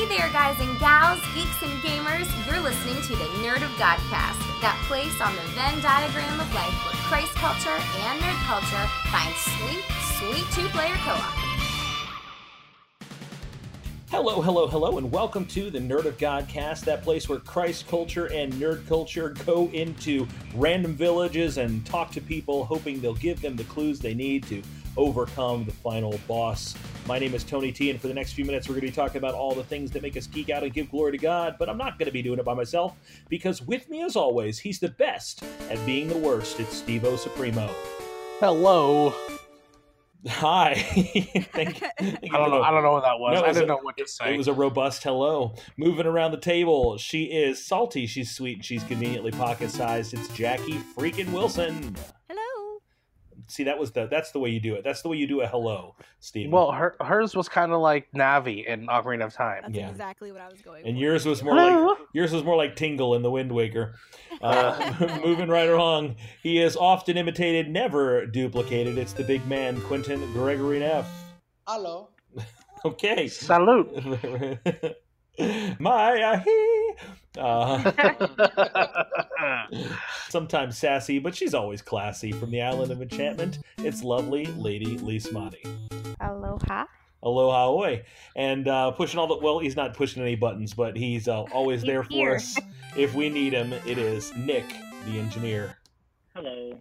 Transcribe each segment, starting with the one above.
Hey there, guys and gals, geeks and gamers. You're listening to the Nerd of Godcast, that place on the Venn diagram of life where Christ culture and nerd culture find sweet, sweet two player co op. Hello, hello, hello, and welcome to the Nerd of Godcast, that place where Christ culture and nerd culture go into random villages and talk to people, hoping they'll give them the clues they need to overcome the final boss. My name is Tony T, and for the next few minutes, we're going to be talking about all the things that make us geek out and give glory to God. But I'm not going to be doing it by myself because with me, as always, he's the best at being the worst. It's Steve O Supremo. Hello. Hi. thank, thank I don't know. I don't know what that was. No, it I was didn't a- know what to say. It was a robust hello. Moving around the table, she is salty, she's sweet, and she's conveniently pocket sized. It's Jackie freaking Wilson. Hello. See, that was the that's the way you do it. That's the way you do a hello, Steve. well, her, hers was kind of like Navi in Ocarina of Time. That's Yeah. exactly what I was going and for. yours was more like yours was more like Tingle in the Wind Waker. Uh, moving right along, he is often imitated, never duplicated. It's the big man, Quentin Gregory Neff. Hello. Okay. Salute. My he. Uh, sometimes sassy, but she's always classy. From the Island of Enchantment, it's lovely Lady Lismati. Aloha. Aloha oi. And uh, pushing all the well, he's not pushing any buttons, but he's uh, always He's there for here. us if we need him. It is Nick, the engineer. Hello.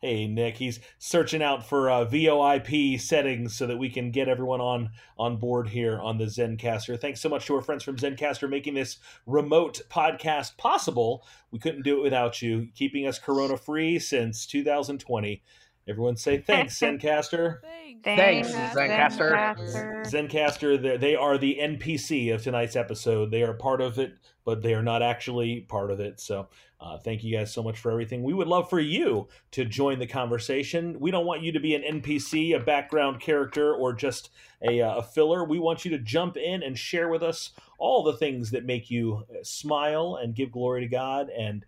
Hey Nick, he's searching out for uh, VoIP settings so that we can get everyone on on board here on the Zencastr. Thanks so much to our friends from Zencastr making this remote podcast possible. We couldn't do it without you, keeping us corona free since 2020. Everyone say thanks, Zencastr. Thanks. Thanks, Zencastr. Zencastr. Zencastr, they're- they are the NPC of tonight's episode. They are part of it, but they are not actually part of it. So, uh, thank you guys so much for everything. We would love for you to join the conversation. We don't want you to be an NPC, a background character, or just a, uh, a filler. We want you to jump in and share with us all the things that make you uh, smile and give glory to God and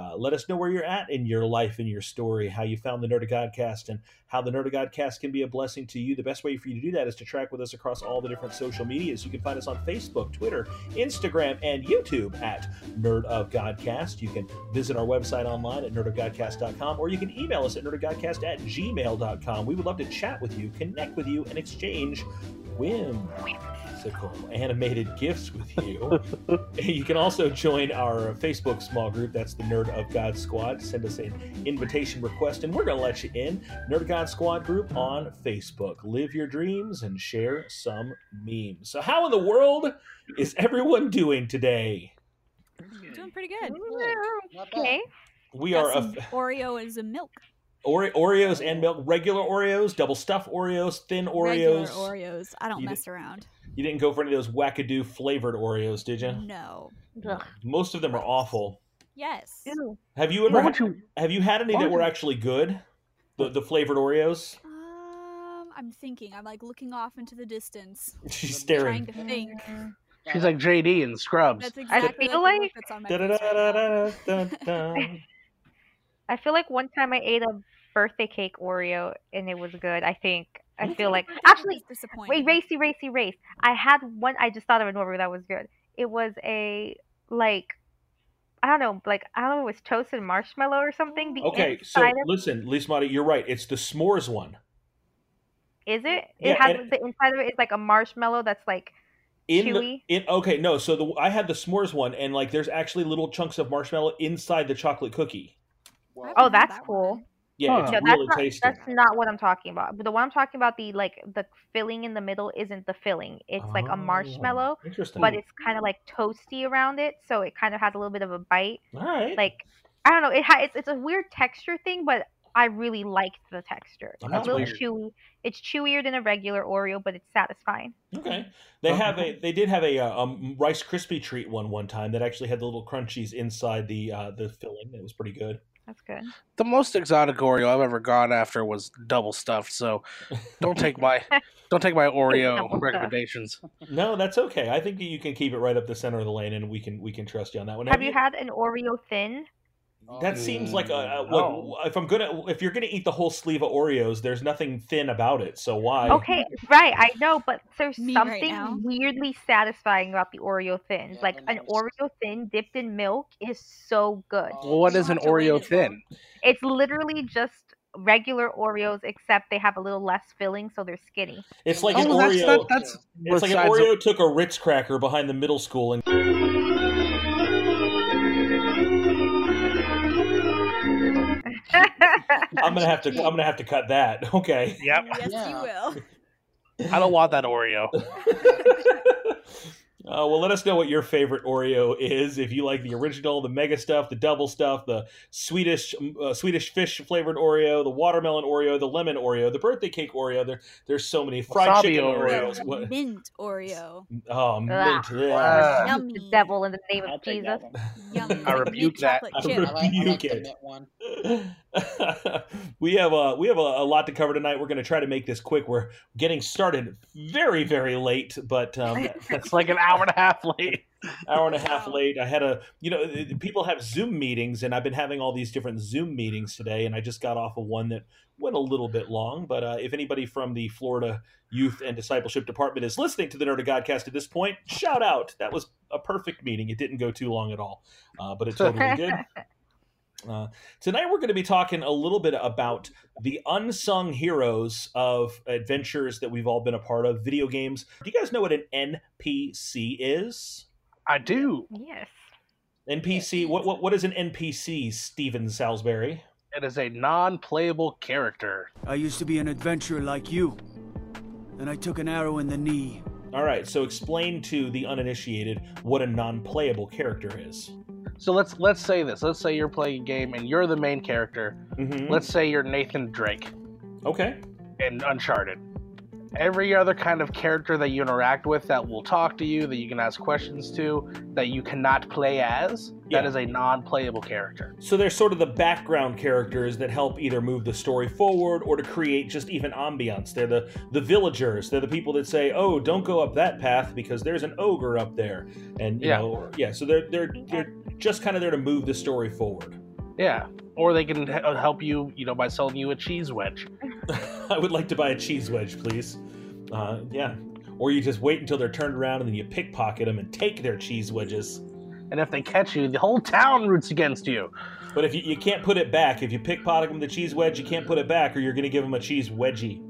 uh, let us know where you're at in your life and your story, how you found the Nerd of Godcast, and how the Nerd of Godcast can be a blessing to you. The best way for you to do that is to track with us across all the different social medias. You can find us on Facebook, Twitter, Instagram, and YouTube at Nerd of Godcast. You can visit our website online at nerdofgodcast.com, or you can email us at nerdofgodcast at gmail.com. We would love to chat with you, connect with you, and exchange whimsical animated gifts with you. you can also join our Facebook small group. That's the Nerd of God Squad. Send us an invitation request, and we're going to let you in. Nerd of God Squad group on Facebook. Live your dreams and share some memes. So, how in the world is everyone doing today? Doing pretty good. Not. Okay. We Got are some a, Oreo and some milk. Ore- Oreos and milk, regular Oreos, double stuffed Oreos, thin Oreos. Regular Oreos. Oreos. I don't You mess around. You didn't go for any of those wackadoo flavored Oreos, did you? No. Ugh. Most of them are awful. Yes. Ew. Have you ever What would you? have you had any that were actually good? The the flavored Oreos? Um, I'm thinking. I'm like looking off into the distance, She's staring. trying to think. She's like JD in Scrubs. That's exactly I feel like, I feel like one time I ate a birthday cake Oreo and it was good. I think. I feel like actually. It's disappointing. Wait, racy, racy, race. I had one. I just thought of an Oreo that was good. It was a like. I don't know, like I don't know, it was toasted marshmallow or something. The Okay, so inside of, listen, Lismati, you're right. It's the s'mores one. is it? Yeah, It has and- the inside of it is like a marshmallow that's like In the, chewy. in okay, no. So the I had the s'mores one, and like there's actually little chunks of marshmallow inside the chocolate cookie. I Well, Oh, that's that cool. one. Yeah, Huh. it's No, really that's not, tasty. that's not what I'm talking about. But the one I'm talking about, the like the filling in the middle isn't the filling. It's like Oh, a marshmallow, Interesting. but it's kind of like toasty around it, so it kind of has a little bit of a bite. All right. Like I don't know, it ha- it's it's a weird texture thing, but I really liked the texture. It's That's a little weird. chewy. It's chewier than a regular Oreo, but it's satisfying. Okay. They Uh-huh. have a they did have a uh, um, Rice Krispie treat one one time that actually had the little crunchies inside the uh, the filling. It was pretty good. That's good. The most exotic Oreo I've ever gone after was double stuffed. So don't take my don't take my Oreo recommendations. No, that's okay. I think you can keep it right up the center of the lane, and we can we can trust you on that one. Have you had an Oreo thin? That seems like a, a what, Oh. if I'm gonna if you're gonna eat the whole sleeve of Oreos, there's nothing thin about it. So why? Okay, right, I know, but there's Me something now. weirdly satisfying about the Oreo thins. Yeah, like an nice- Oreo thin dipped in milk is so good. Well, what You is an have to wait Oreo as thin? It's literally just regular Oreos, except they have a little less filling, so they're skinny. It's like oh, an Oh, that's Oreo. that, that's it's like an besides- Oreo took a Ritz cracker behind the middle school and. I'm gonna have to. I'm gonna have to cut that. Okay. Yep. Yes, Yeah. you will. I don't want that Oreo. Uh, well, let us know what your favorite Oreo is. If you like the original, the mega stuff, the double stuff, the Swedish uh, Swedish fish flavored Oreo, the watermelon Oreo, the lemon Oreo, the birthday cake Oreo. There, there's so many fried Wasabi chicken Oreo. Oreos. What? Mint Oreo. Oh, mint. Ah. yeah. Wow. the devil in the name I'll of Jesus. that one. Yummy. I rebuke that. I chip. I like, I like Rebuke it. one. we have a we have a, a lot to cover tonight. We're going to try to make this quick. We're getting started very very late, but um, It's like an hour and a half late. hour and a half late. I had a you know people have Zoom meetings, and I've been having all these different Zoom meetings today, and I just got off of one that went a little bit long. But uh, if anybody from the Florida Youth and Discipleship Department is listening to the Nerd of Godcast at this point, shout out! That was a perfect meeting. It didn't go too long at all, uh, but it totally did. Uh, tonight we're going to be talking a little bit about the unsung heroes of adventures that we've all been a part of, video games. Do you guys know what an NPC is? I do. Yes. NPC. What what what is an NPC, Steven Salisbury? It is a non-playable character. I used to be an adventurer like you. and I took an arrow in the knee. All right, so explain to the uninitiated what a non-playable character is. So let's let's say this. Let's say you're playing a game and you're the main character. Mm-hmm. Let's say you're Nathan Drake Okay. And Uncharted. Every other kind of character that you interact with that will talk to you, that you can ask questions to, that you cannot play as, Yeah. that is a non-playable character. So they're sort of the background characters that help either move the story forward or to create just even ambiance. They're the the villagers. They're the people that say, "Oh, don't go up that path because there's an ogre up there." And you Yeah. know, yeah. So they're they're they're just kind of there to move the story forward. Yeah. Or they can he- help you, you know, by selling you a cheese wedge. I would like to buy a cheese wedge, please. Uh, yeah. Or you just wait until they're turned around and then you pickpocket them and take their cheese wedges. And if they catch you, the whole town roots against you. But if you, you can't put it back, if you pickpocket them the cheese wedge, you can't put it back, or you're going to give them a cheese wedgie.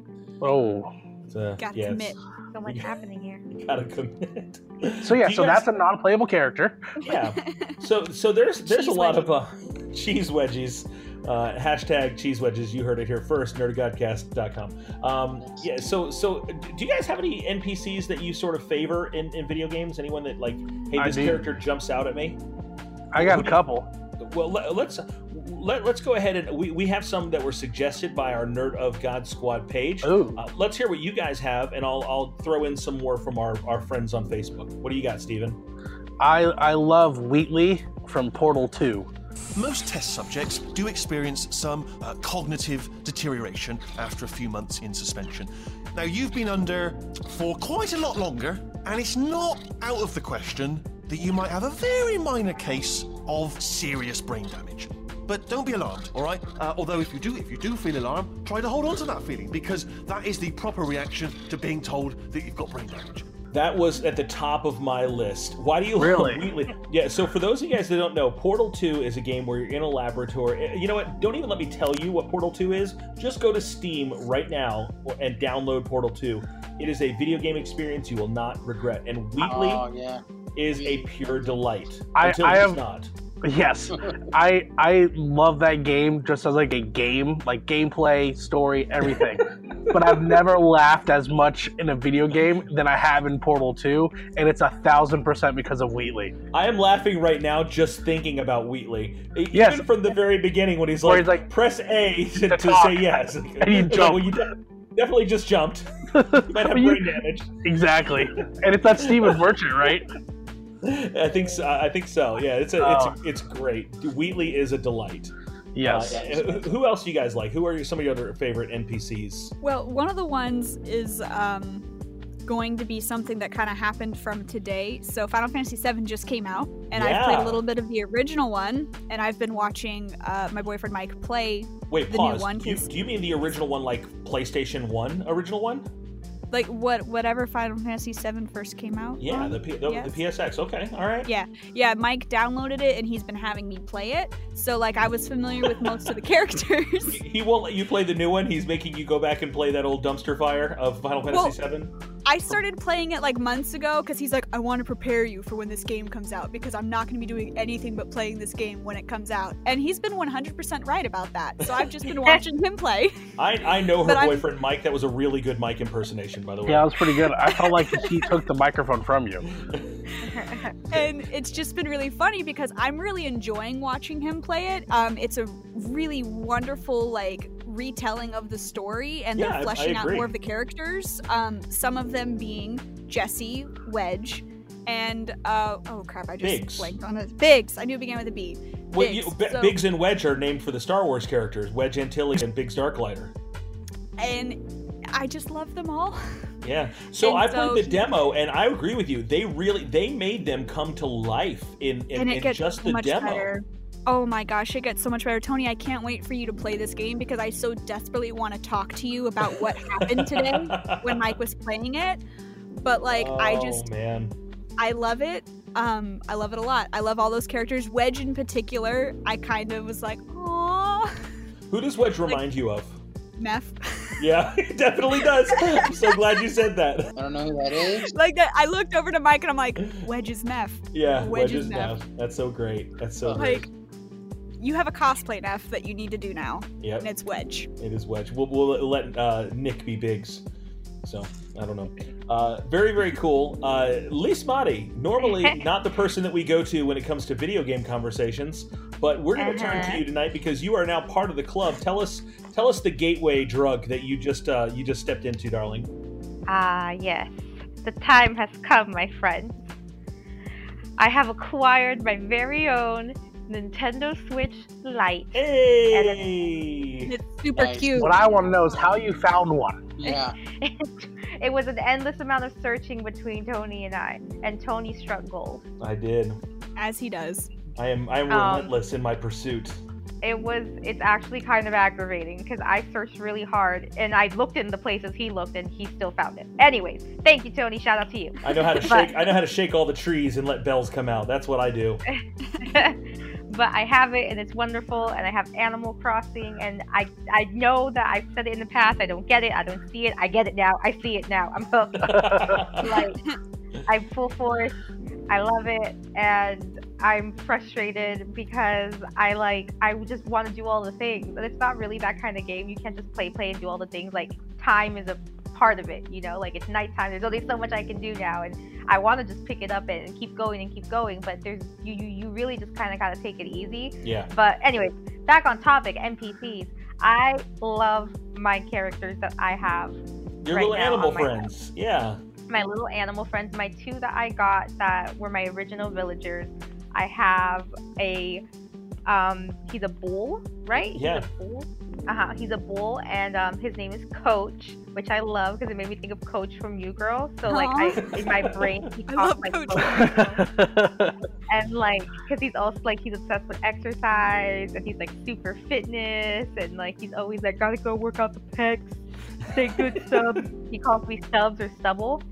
Oh. So, Gotta yeah, commit. It's- So much happening here. You gotta commit. So yeah, so guys- that's a non-playable character. yeah. So so there's there's a Cheese lot of uh, cheese wedgies. Uh, hashtag cheese wedges. You heard it here first. Nerdgodcast.com. Um, yeah. So so do you guys have any NPCs that you sort of favor in, in video games? Anyone that like, hey, this character jumps out at me? I got a couple. Well, let's let, let's go ahead and we, we have some that were suggested by our Nerd of God Squad page. Uh, let's hear what you guys have, and I'll I'll throw in some more from our, our friends on Facebook. What do you got, Steven? I I love Wheatley from Portal 2. Most test subjects do experience some uh, cognitive deterioration after a few months in suspension. Now, you've been under for quite a lot longer, and it's not out of the question that you might have a very minor case of serious brain damage. But don't be alarmed, all right? Uh, although if you do, if you do feel alarmed, try to hold on to that feeling because that is the proper reaction to being told that you've got brain damage. That was at the top of my list. Why do you Really? love Wheatley? Yeah. So for those of you guys that don't know, Portal Two is a game where you're in a laboratory. Eh, You know what? Don't even let me tell you what Portal Two is. Just go to Steam right now and download Portal Two. It is a video game experience you will not regret. And Wheatley Oh yeah. is a pure delight. I- until I it's have- not. Yes, I I love that game just as like a game, like gameplay, story, everything. but I've never laughed as much in a video game than I have in Portal 2, and it's a thousand percent because of Wheatley. I am laughing right now just thinking about Wheatley. E- Yes. Even from the very beginning when he's like, he's like, press A to, to to say yes. you It's jump. well, you de- definitely just jumped. You might have brain damage. Exactly, and it's that Stephen Merchant, right? I think so. I think so. Yeah, it's a, Oh. it's it's great. Wheatley is a delight. Yes. Uh, who- who else do you guys like? Who are some of your other favorite NPCs? Well, one of the ones is um, going to be something that kind of happened from today. So Final Fantasy VII just came out, and I've played a little bit of the original one, and I've been watching uh, my boyfriend Mike play Wait, the pause. new one. do, you, 'cause, do you mean the original one, like PlayStation One original one? Like what whatever Final Fantasy VII first came out. Yeah, on? the, P- the, Yes. the PSX. Okay, all right. Yeah, yeah. Mike downloaded it, and he's been having me play it. So like, I was familiar with most of the characters. He- He won't let you play the new one. He's making you go back and play that old dumpster fire of Final Fantasy VII. I started playing it like months ago because he's like, I want to prepare you for when this game comes out because I'm not going to be doing anything but playing this game when it comes out. And he's been 100% right about that. So I've just been watching him play. I, I know her But I'm- boyfriend Mike. That was a really good Mike impersonation, by the way. Yeah, that was pretty good. I felt like he took the microphone from you. and it's just been really funny because I'm really enjoying watching him play it. Um, it's a really wonderful like retelling of the story, and Yeah, they're fleshing out more of the characters. Um, some of them being Jesse, Wedge, and uh, oh crap, I just Biggs. blanked on it. Biggs. I knew it began with a B. Biggs, Well, you, B- So- Biggs and Wedge are named for the Star Wars characters, Wedge Antilles and Biggs Darklighter. and I just love them all. Yeah. So And I so played the he- demo, and I agree with you. They really they made them come to life in in, and it in gets just the demo. better. Oh my gosh, it gets so much better. Tony, I can't wait for you to play this game because I so desperately want to talk to you about what happened today when Mike was playing it. But like I Oh, just man. I love it. Um I love it a lot. I love all those characters. Wedge in particular, I kind of was like, "Aw." Who does Wedge remind you of? Neff. Yeah, it definitely does. I'm so glad you said that. I don't know who that is. like that I looked over to Mike and I'm like, Wedge is Neff. Yeah, Wedge Wedge is is Neff. Neff. That's so great. That's so Like great. You have a cosplay Neff that you need to do now. Yep. And it's Wedge. It is Wedge. We'll, we'll let uh, Nick be Biggs. So I don't know. Uh, very very cool. Uh, Lee Smotty, normally not the person that we go to when it comes to video game conversations, but we're going to turn to Uh-huh. you tonight because you are now part of the club. Tell us tell us the gateway drug that you just uh, you just stepped into, darling. Ah, yes. The time has come, my friends. I have acquired my very own Nintendo Switch Lite. Hey. It's super Nice. cute. What I want to know is how you found one. Yeah. it was an endless amount of searching between Tony and I, and Tony struck gold. I did. As he does. I am I am Um, relentless in my pursuit. It was, it's actually kind of aggravating because I searched really hard and I looked in the places he looked and he still found it. Anyways, thank you, Tony. Shout out to you. I know how to But- shake I know how to shake all the trees and let bells come out. That's what I do. but I have it and it's wonderful and I have Animal Crossing and I I know that I've said it in the past. I don't get it. I don't see it. I get it now. I see it now. I'm hooked. like I'm full force. I love it and I'm frustrated because I like I just want to do all the things. But it's not really that kind of game. You can't just play play and do all the things. Like time is a part of it, you know? Like it's nighttime. There's only so much I can do now and I want to just pick it up and, and keep going and keep going, but there's you you, you really just kind of got to take it easy. yeah. But anyways, back on topic, NPCs. I love my characters that I have Your right little now animal on my friends. Yeah. my little animal friends, my two that I got that were my original villagers. I have a um he's a bull, right? He's Yeah. a bull. Uh-huh. He's a bull and um his name is Coach, which I love because it made me think of Coach from New Girl. So like I in my brain he I talks like Coach. Coach. and like because he's also like he's obsessed with exercise and he's like super fitness and like he's always like gotta go work out the pecs say good subs he calls me stubs or stubble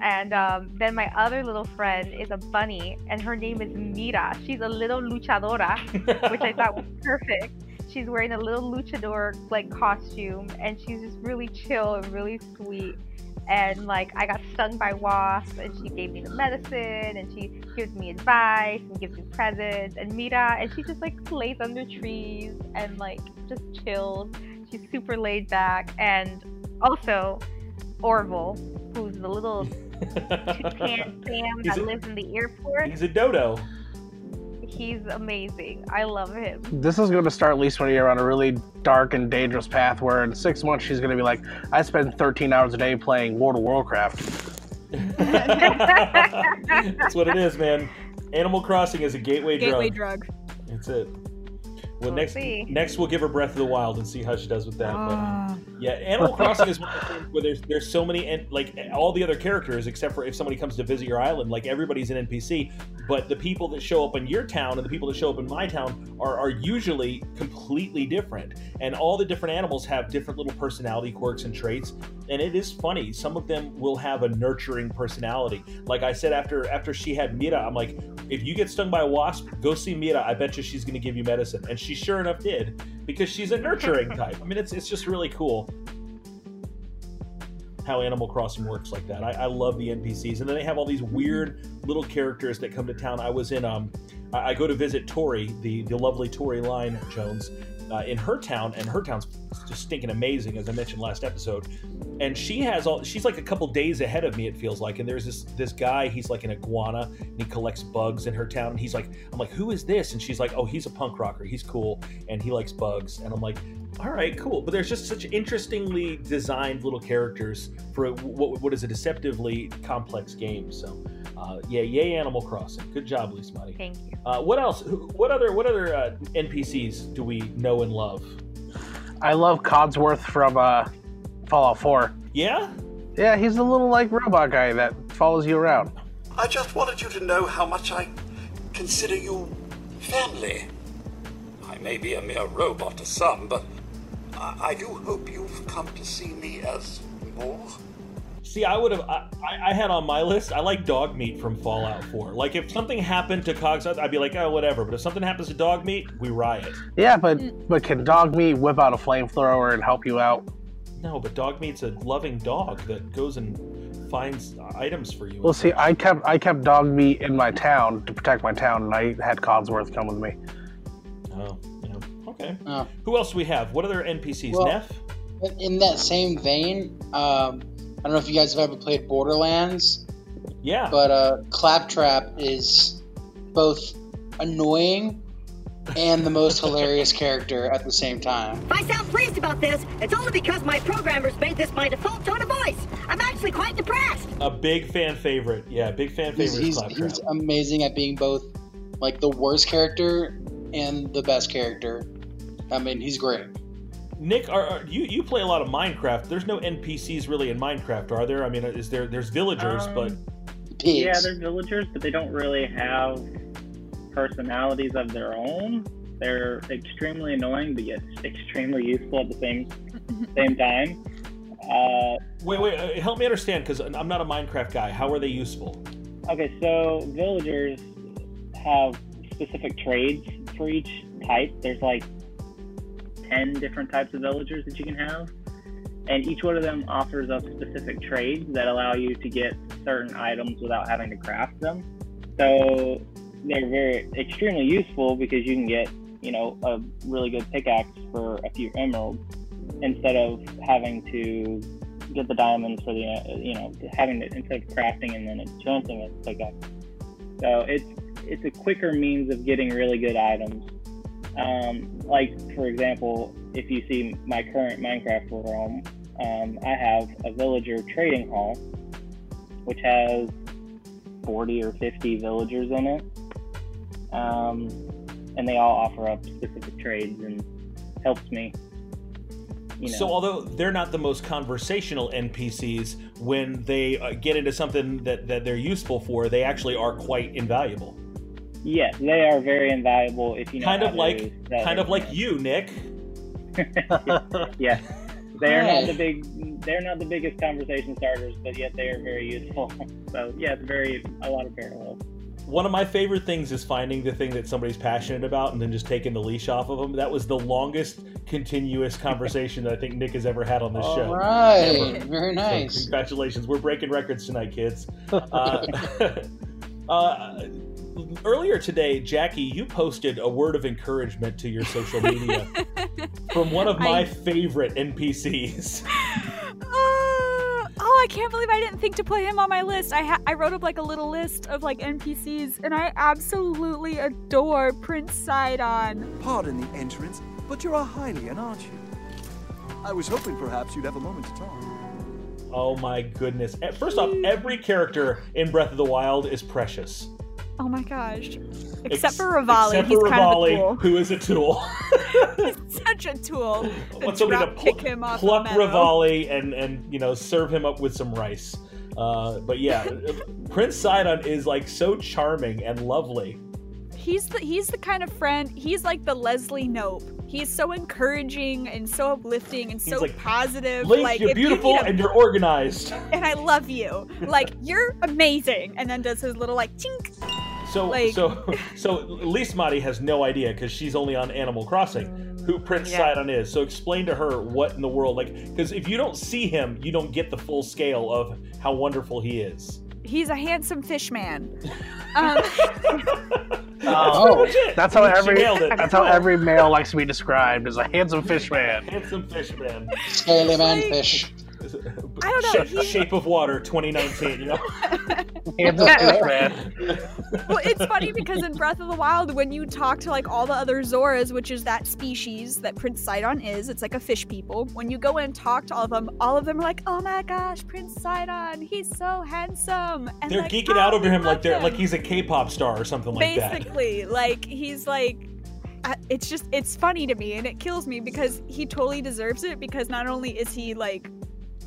and um, then my other little friend is a bunny and her name is mira. She's a little luchadora which i thought was perfect. She's wearing a little luchador like costume and she's just really chill and really sweet. And like I got stung by wasps and she gave me the medicine and she gives me advice and gives me presents. And Mira and she just like lays under trees and like just chills. She's super laid back. And also Orville, who's the little toucan Sam He's that a- lives in the airport. He's a dodo. He's amazing. I love him. this is going to start at least Lisa Maria on a really dark and dangerous path where in six months she's going to be like, I spend 13 hours a day playing World of Warcraft. That's what it is, man. Animal Crossing is a gateway, drug. Gateway drug. drug. That's it. Well, We'll next see. next we'll give her Breath of the Wild and see how she does with that. Ah. Yeah, Animal Crossing is one of the where there's there's so many and like all the other characters except for if somebody comes to visit your island, like everybody's an NPC. But the people that show up in your town and the people that show up in my town are, are usually completely different. And all the different animals have different little personality quirks and traits. And it is funny. Some of them will have a nurturing personality. Like I said after after she had Mira, I'm like, if you get stung by a wasp, go see Mira. I bet you she's gonna give you medicine. And she sure enough did, because she's a nurturing type. I mean it's it's just really cool how Animal Crossing works like that. I, I, love the NPCs, and then they have all these weird little characters that come to town. I was in um, I, I go to visit Tori, the the lovely Tori Line Jones, uh, in her town, and her town's just stinking amazing, as I mentioned last episode. And she has all she's like a couple days ahead of me, it feels like. And there's this this guy, he's like an iguana, and he collects bugs in her town. And he's like, I'm like, who is this? And she's like, oh, he's a punk rocker. He's cool, and he likes bugs. And I'm like, all right, cool. But there's just such interestingly designed little characters for what, what is a deceptively complex game. So, uh, yeah, yay, Animal Crossing. Good job, Lee Smutty. Thank you. Uh, what else? What other what other uh, NPCs do we know and love? I love Codsworth from uh, Fallout 4. Yeah. Yeah, he's the little like robot guy that follows you around. I just wanted you to know how much I consider you family. I may be a mere robot to some, but I, I do hope you've come to see me as more. See, I would have. I, I, had on my list. I like dog meat from Fallout 4. Like, if something happened to Cogs, I'd be like, oh, whatever. But if something happens to dog meat, we riot. Yeah, but but can dog meat whip out a flamethrower and help you out? No, but dog meat's a loving dog that goes and finds items for you. Well, see, I kept I kept dog meat in my town to protect my town, and I had Codsworth come with me. Oh. Okay. Uh, Who else do we have? What other NPCs? Well, Neff? In that same vein, um, I don't know if you guys have ever played Borderlands. Yeah. But uh, Claptrap is both annoying and the most hilarious character at the same time. If I sound pleased about this, it's only because my programmers made this my default tone of voice. I'm actually quite depressed. A big fan favorite. Yeah, big fan favorite. He's, he's, he's amazing at being both like the worst character and the best character I mean, he's great. Nick, are, are, you you play a lot of Minecraft? There's no NPCs really in Minecraft, are there? I mean, is there? There's villagers, um, but pigs. yeah, there's villagers, but they don't really have personalities of their own. They're extremely annoying, but yet extremely useful at the same same time. Uh, wait, wait, uh, help me understand because I'm not a Minecraft guy. How are they useful? Okay, so villagers have specific trades for each type. There's like 10 different types of villagers that you can have. And each one of them offers up specific trades that allow you to get certain items without having to craft them. So they're very extremely useful because you can get, you know, a really good pickaxe for a few emeralds instead of having to get the diamonds for the, uh, you know, having to instead of crafting and then enchanting it pickaxe. So it's it's a quicker means of getting really good items um, like, for example, if you see my current Minecraft realm, um, I have a villager trading hall, which has 40 or 50 villagers in it. Um, and they all offer up specific trades and helps me. You know. So, although they're not the most conversational NPCs, when they uh, get into something that, that they're useful for, they actually are quite invaluable. Yes, they are very invaluable if you know. Kind of like, kind of like you, Nick. yes, they are not the big. They're not the biggest conversation starters, but yet they are very useful. So yeah, it's very a lot of parallels. One of my favorite things is finding the thing that somebody's passionate about and then just taking the leash off of them. That was the longest continuous conversation that I think Nick has ever had on this All show. All right, ever. very nice. So congratulations, we're breaking records tonight, kids. Uh, uh, earlier today, Jackie, you posted a word of encouragement to your social media from one of my I... favorite NPCs. Uh, oh, I can't believe I didn't think to put him on my list. I ha- I wrote up like a little list of like NPCs, and I absolutely adore Prince Sidon. Pardon the entrance, but you're a Hylian, aren't you? I was hoping perhaps you'd have a moment to talk. Oh my goodness. First off, every character in Breath of the Wild is precious. Oh my gosh. Except Ex- for Revali, except he's for kind of a tool. who is a tool. He's such a tool. Want To somebody to pl- kick him off pluck. Revali and and you know serve him up with some rice. Uh, but yeah, Prince Sidon is like so charming and lovely. He's the he's the kind of friend. He's like the Leslie Knope. He's so encouraging and so uplifting and so like, positive. Link, like you're if you beautiful a- and you're organized. and I love you. Like you're amazing. And then does his little like chink. So Like- so so Lise Madi has no idea because she's only on Animal Crossing who Prince Yeah. Sidon is. So explain to her what in the world like because if you don't see him, you don't get the full scale of how wonderful he is. He's a handsome fish man. Um, Oh, pretty much it. that's how every that's how every male likes to be described as a handsome fish man. Handsome fish man. Scaly man like- fish. I don't know. Shape, he- Shape of Water 2019, you know? Handsome fish man. well, it's funny because in Breath of the Wild, when you talk to like all the other Zoras, which is that species that Prince Sidon is, it's like a fish people. When you go and talk to all of them, all of them are like, "Oh my gosh, Prince Sidon, he's so handsome." And They're like, geeking "Oh, out over him like they're him." like he's a K-pop star or something like that. basically like he's like uh, it's just it's funny to me and it kills me because he totally deserves it because not only is he like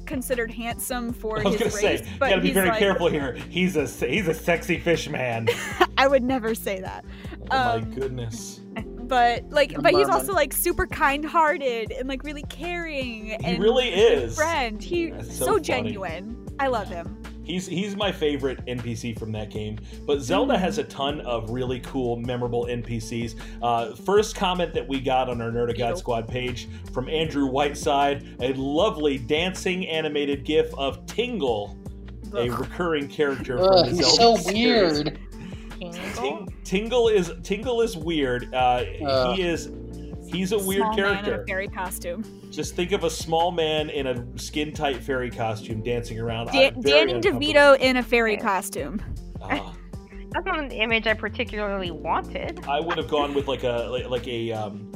considered handsome for I was his gonna race say, but gotta be very like, careful here. He's a he's a sexy fish man. i would never say that. Oh my Um, goodness, but like I'm but he's also like super kind-hearted and like really caring he and really is. a friend. He That's so, so genuine. I love him He's he's my favorite NPC from that game. But Zelda has a ton of really cool, memorable NPCs. Uh, first comment that we got on our Nerd of God Squad page from Andrew Whiteside, a lovely dancing animated GIF of Tingle, a recurring character from Ugh, the he's Zelda so series. weird. Ting- Tingle is Tingle is weird. Uh, Uh. he is he's a weird Small man in character. a fairy costume Just think of a small man in a skin tight fairy costume dancing around. Da- danny devito in a fairy costume Ah. That's not an image I particularly wanted. I would have gone with like a like, like a um,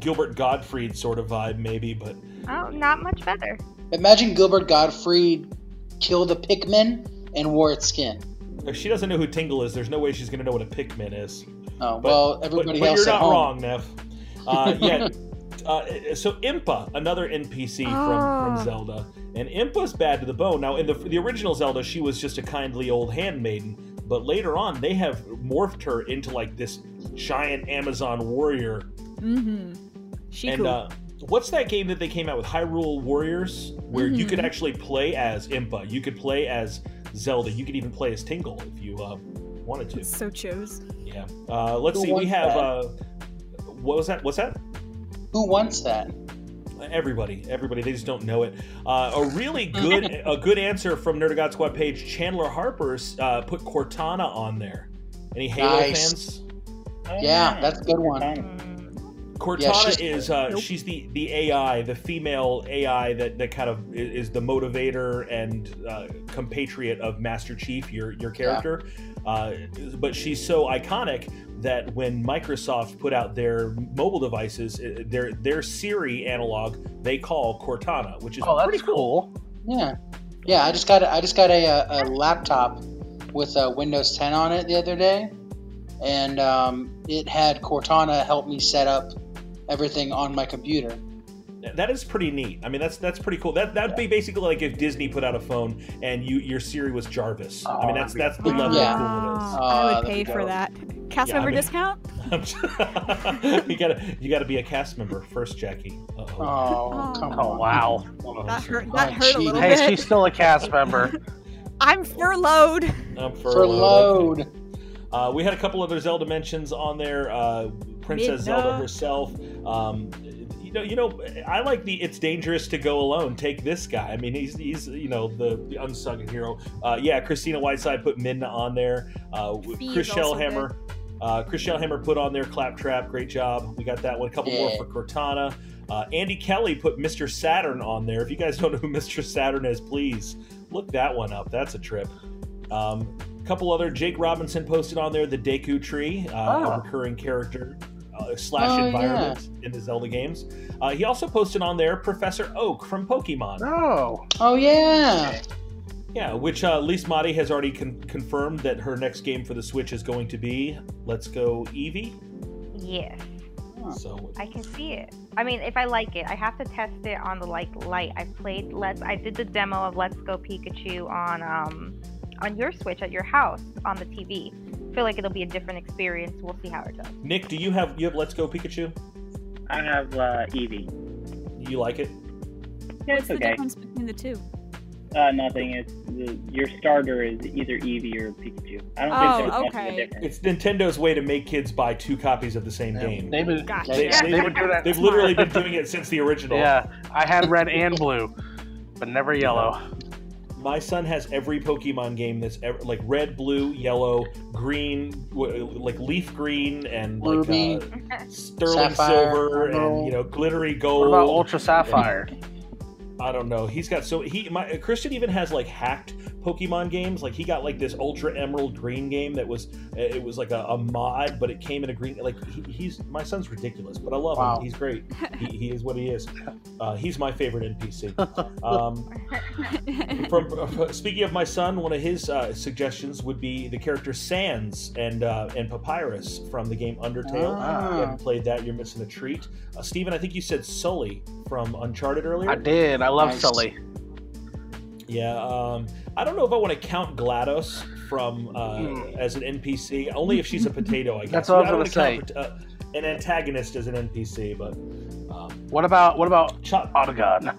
Gilbert Gottfried sort of vibe, maybe, but Oh, not much better. Imagine Gilbert Gottfried killed a Pikmin and wore its skin. if she doesn't know who Tingle is, there's no way she's gonna know what a Pikmin is. Oh But, well, but- everybody but, else you're at not home. wrong, Neff. Uh, yeah. Uh, so Impa, another NPC from, Ah. from Zelda, and Impa's bad to the bone. Now, in the the original Zelda, she was just a kindly old handmaiden, but later on, they have morphed her into like this giant Amazon warrior mm-hmm she and cool. uh, what's that game that they came out with, Hyrule Warriors, where you could Mhm. actually play as Impa, you could play as Zelda, you could even play as Tingle if you uh, wanted to. so chose Yeah. Uh, let's Who see. We have that? uh, what was that? What's that? Who wants that? Everybody, everybody, they just don't know it. Uh, a really good, a good answer from Nerd of God Squad page. Chandler Harper's uh, put Cortana on there. Any Halo Nice. fans? Yeah, that's a good one. Cortana yeah, she's is uh, Nope. she's the the AI, the female AI that, that kind of is the motivator and uh, compatriot of Master Chief, your your character. Uh, but she's so iconic that when Microsoft put out their mobile devices, their their Siri analog they call Cortana, which is Oh, pretty that's cool. Yeah, yeah. I just got a, I just got a, a, a laptop with uh, Windows 10 on it the other day, and um, it had Cortana help me set up everything on my computer. That is pretty neat. I mean, that's that's pretty cool. That that'd be basically like if Disney put out a phone and you your Siri was Jarvis. I mean, Oh, that's that's the be level Yeah. of cool it is. Oh, Uh, I would pay for that. Cast Yeah, I member mean- discount? you gotta you gotta be a cast member first, Jackie. Uh-oh. Oh, come Oh on. wow. That hurt. Oh, That hurt a little gee. Hey, she's still a cast member. I'm furloughed. I'm For furloughed. Okay. Uh, we had a couple other Zelda mentions on there. Uh, Princess Midna. Zelda herself. Um, you know, you know, I like the "It's dangerous to go alone." Take this guy. I mean, he's he's you know the, the unsung hero. Uh, yeah, Christina Whiteside put Midna on there. Uh, Chris Shellhammer. Uh, Chris Shellhammer put on there Claptrap. Great job. We got that one. A couple more for Cortana. Uh, Andy Kelly put Mr. Saturn on there. If you guys don't know who Mr. Saturn is, please look that one up. That's a trip. Um, a couple other. Jake Robinson posted on there the Deku Tree, uh, Ah. a recurring character uh, slash Oh, environment in the Zelda games. Uh, he also posted on there Professor Oak from Pokemon. Oh. Oh yeah. Yeah, which uh, Lise Motti has already con- confirmed that her next game for the Switch is going to be Let's Go Eevee. Yes. So I can see it. I mean, if I like it, I have to test it on the like light. I played Let's. I did the demo of Let's Go Pikachu on um on your Switch at your house on the TV. I feel like it'll be a different experience. We'll see how it goes. Nick, do you have you have Let's Go Pikachu? I have uh, Eevee. You like it? Yeah, What's it's the okay. difference between the two? Uh, nothing. It's the, your starter is either Eevee or Pikachu. I don't Oh, think there's much of okay. a difference. It's Nintendo's way to make kids buy two copies of the same game. They've been, Gotcha. They, yeah, they, they've been doing that. have literally been doing it since the original. Yeah, I had red and blue, but never yellow. My son has every Pokemon game that's ever like red, blue, yellow, green, like leaf green, and like uh, sterling Sapphire, silver, and you know glittery gold. What gold. about Ultra Sapphire? I don't know. He's got so he my Christian even has like hacked Pokemon games. Like he got like this Ultra Emerald Green game that was it was like a, a mod, but it came in a green. Like he, he's my son's ridiculous, but I love Wow. him. He's great. he, he is what he is. Uh, he's my favorite NPC. Um, from speaking of my son, one of his uh, suggestions would be the character Sans and uh, and Papyrus from the game Undertale. Ah. If you haven't played that, you're missing a treat. Uh, Steven, I think you said Sully from Uncharted earlier. I did. I love Nice. Sully. Yeah, um, I don't know if I want to count GLaDOS from uh, Hmm. as an NPC. Only if she's a potato, I guess. That's what I was wanna gonna count uh, an antagonist as an NPC, but um, What about what about Chop Autogon?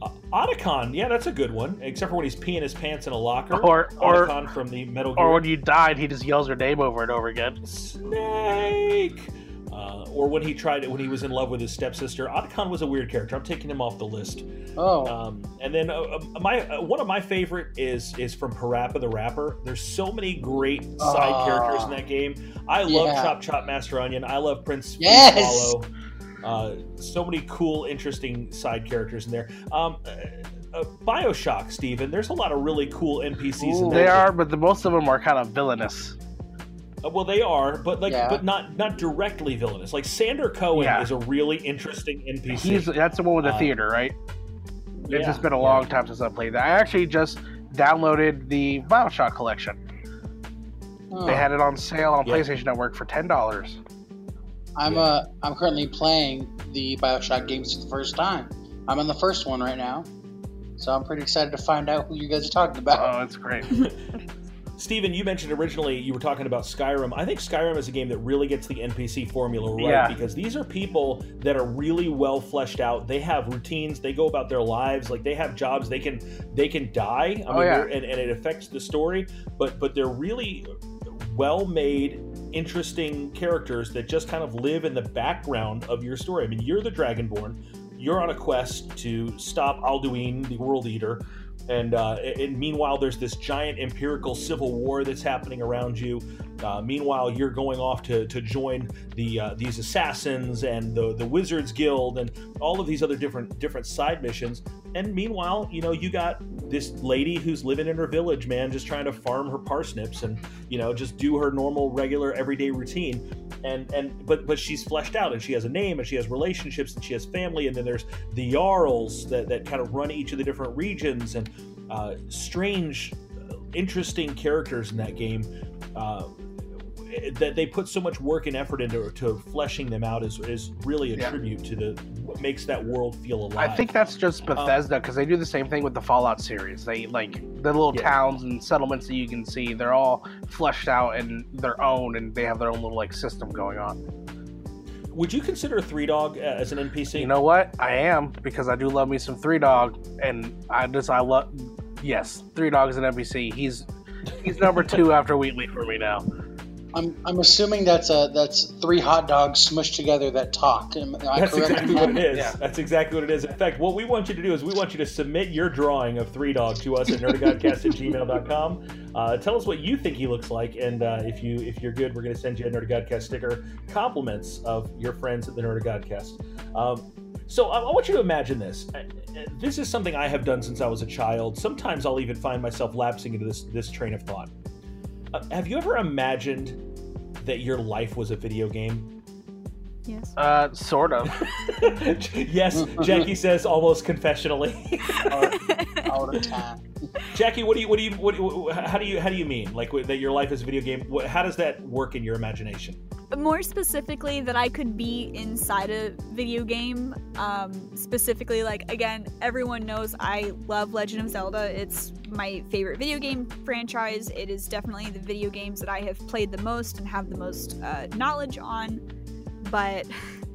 uh, Otacon, yeah, that's a good one. Except for when he's peeing his pants in a locker. Or- or- Otacon from the Metal Gear. Or when you died, he just yells your name over and over again. Snake. Uh, or when he tried when he was in love with his stepsister. Otacon was a weird character. I'm taking him off the list. Oh, Um, and then uh, uh, my uh, one of my favorite is is from Parappa the Rapper. There's so many great side Ah. characters in that game. I love Yeah. Chop Chop Master Onion. I love Prince Yes! Swallow. Uh, so many cool, interesting side characters in there. Um, uh, uh, Bioshock, Steven. There's a lot of really cool NPCs in They are, but the most of them are kind of villainous. Uh, well, they are, but like, Yeah. but not not directly villainous. Like Sander Cohen Yeah. is a really interesting NPC. He's that's the one with the Uh, theater, right? It's yeah, just been a yeah. long time since I played that. I actually just downloaded the Bioshock collection. oh. They had it on sale on Yeah. PlayStation Network for ten dollars. I'm uh I'm currently playing the Bioshock games for the first time. I'm in the first one right now, so I'm pretty excited to find out who you guys are talking about. Oh, that's great. Steven, you mentioned originally you were talking about Skyrim. I think Skyrim is a game that really gets the NPC formula right Yeah. because these are people that are really well fleshed out. They have routines. They go about their lives. Like they have jobs. They can they can die. I Oh, mean, yeah. and, and it affects the story. But but they're really well made, interesting characters that just kind of live in the background of your story. I mean, you're the Dragonborn. You're on a quest to stop Alduin, the World Eater. And, uh, and meanwhile, there's this giant empirical civil war that's happening around you. Uh, meanwhile, you're going off to, to join the uh, these assassins and the the Wizards Guild and all of these other different different side missions. And meanwhile, you know, you got this lady who's living in her village, man, just trying to farm her parsnips and you know just do her normal, regular, everyday routine. And and but but she's fleshed out and she has a name and she has relationships and she has family. And then there's the Jarls that that kind of run each of the different regions and uh, strange, uh, interesting characters in that game. Uh, that they put so much work and effort into to fleshing them out is, is really a Yeah. tribute to the what makes that world feel alive. I think that's just Um, Bethesda because they do the same thing with the Fallout series. They like the little Yeah. towns and settlements that you can see. They're all fleshed out and their own, and they have their own little like system going on. Would you consider Three Dog uh, as an NPC? You know what? I am because I do love me some Three Dog, and I just I love. Yes, Three Dog is an NPC. He's he's number two after Wheatley for me now. I'm I'm assuming that's a that's three hot dogs smushed together that talk. Am I That's correct? exactly what it that? is. Yeah. That's exactly what it is. In fact, what we want you to do is we want you to submit your drawing of Three Dog to us at nerdagodcast at gmail.com. Uh, tell us what you think he looks like, and uh, if you if you're good, we're going to send you a Nerdagodcast sticker. Compliments of your friends at the Nerdagodcast. Um, so I, I want you to imagine this. Uh, uh, This is something I have done since I was a child. Sometimes I'll even find myself lapsing into this this train of thought. Uh, have you ever imagined that your life was a video game? Yes. Uh, sort of. yes, Jackie says almost confessionally. all the time. Jackie, what do you, what do you, what, what- how do you, how do you mean? Like that your life is a video game? What, how does that work in your imagination? More specifically, that I could be inside a video game. Um, specifically, like again, everyone knows I love Legend of Zelda. It's my favorite video game franchise. It is definitely the video games that I have played the most and have the most uh, knowledge on. But